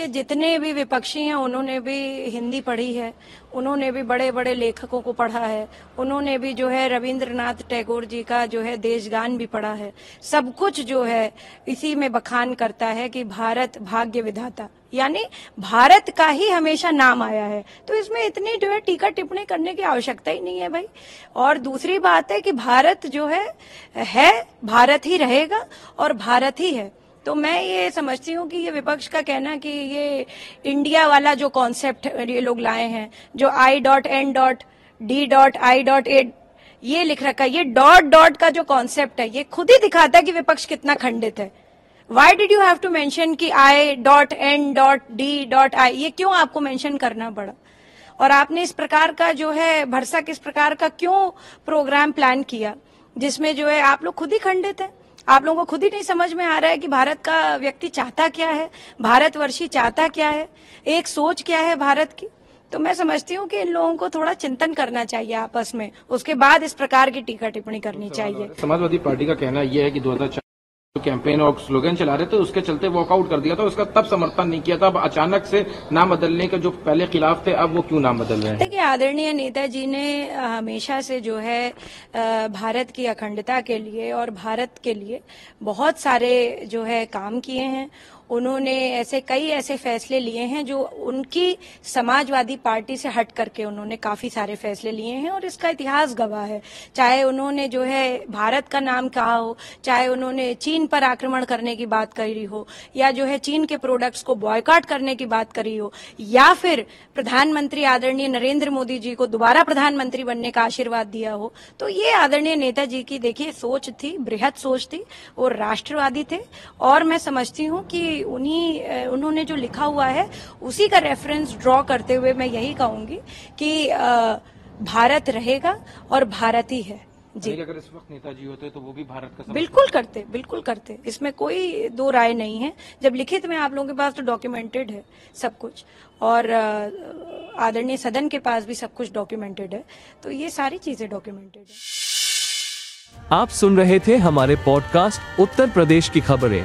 देखिए जितने भी विपक्षी हैं, उन्होंने भी हिंदी पढ़ी है, उन्होंने भी बड़े बड़े लेखकों को पढ़ा है, उन्होंने भी जो है रविंद्रनाथ टैगोर जी का जो है देशगान भी पढ़ा है। सब कुछ जो है इसी में बखान करता है कि भारत भाग्य विधाता। यानी भारत का ही हमेशा नाम आया है। तो इसमें इतनी जो है टीका टिप्पणी करने की आवश्यकता ही नहीं है भाई। और दूसरी बात है कि भारत जो है है, भारत ही रहेगा और भारत ही है। तो मैं ये समझती हूँ कि ये विपक्ष का कहना कि ये इंडिया वाला जो कॉन्सेप्ट ये लोग लाए हैं, जो I dot N dot D dot I dot A ये लिख रखा है, ये डॉट डॉट का जो कॉन्सेप्ट है, ये खुद ही दिखाता है कि विपक्ष कितना खंडित है। Why did you have to mention कि I dot N dot D dot I ये क्यों आपको मैंशन करना पड़ा? और आपने इस प्रकार का जो है, भरसा किस प्रकार का क्यों प्रोग्राम प्लान किया, जिसमें जो है आप लोग खुद ही खंडित है? आप लोगों को खुद ही नहीं समझ में आ रहा है कि भारत का व्यक्ति चाहता क्या है? भारतवर्षी चाहता क्या है? एक सोच क्या है भारत की? तो मैं समझती हूँ कि इन लोगों को थोड़ा चिंतन करना चाहिए आपस में। उसके बाद इस प्रकार की टीका टिप्पणी करनी चाहिए। समाजवादी पार्टी का कहना यह है कि दो कैंपेन और स्लोगन चला रहे थे, उसके चलते वॉकआउट कर दिया था, उसका तब समर्थन नहीं किया था। अब अचानक से नाम बदलने के जो पहले खिलाफ थे, अब वो क्यों नाम बदल रहे हैं? देखिए, आदरणीय नेताजी ने हमेशा से जो है भारत की अखंडता के लिए और भारत के लिए बहुत सारे जो है काम किए हैं उन्होंने ऐसे कई ऐसे फैसले लिए हैं जो उनकी समाजवादी पार्टी से हट करके उन्होंने काफ़ी सारे फैसले लिए हैं और इसका इतिहास गवाह है। चाहे उन्होंने जो है भारत का नाम कहा हो, चाहे उन्होंने चीन पर आक्रमण करने की बात करी हो, या जो है चीन के प्रोडक्ट्स को बॉयकॉट करने की बात करी हो, या फिर प्रधानमंत्री आदरणीय नरेंद्र मोदी जी को दोबारा प्रधानमंत्री बनने का आशीर्वाद दिया हो तो ये आदरणीय नेताजी की देखिए सोच थी बृहद सोच थी वो राष्ट्रवादी थे। और मैं समझती हूँ कि उन्हीं उन्होंने जो लिखा हुआ है उसी का रेफरेंस ड्रॉ करते हुए मैं यही कहूँगी कि भारत रहेगा और भारत ही है। जी। अगर इस वक्त नेताजी होते तो वो भी भारत का बिल्कुल करते बिल्कुल करते। इसमें कोई दो राय नहीं है। जब लिखित में आप लोगों के पास तो डॉक्यूमेंटेड है सब कुछ। और आदरणीय सदन के पास भी सब कुछ डॉक्यूमेंटेड है। तो ये सारी चीज़ें डॉक्यूमेंटेड है। आप सुन रहे थे हमारे पॉडकास्ट उत्तर प्रदेश की खबरें।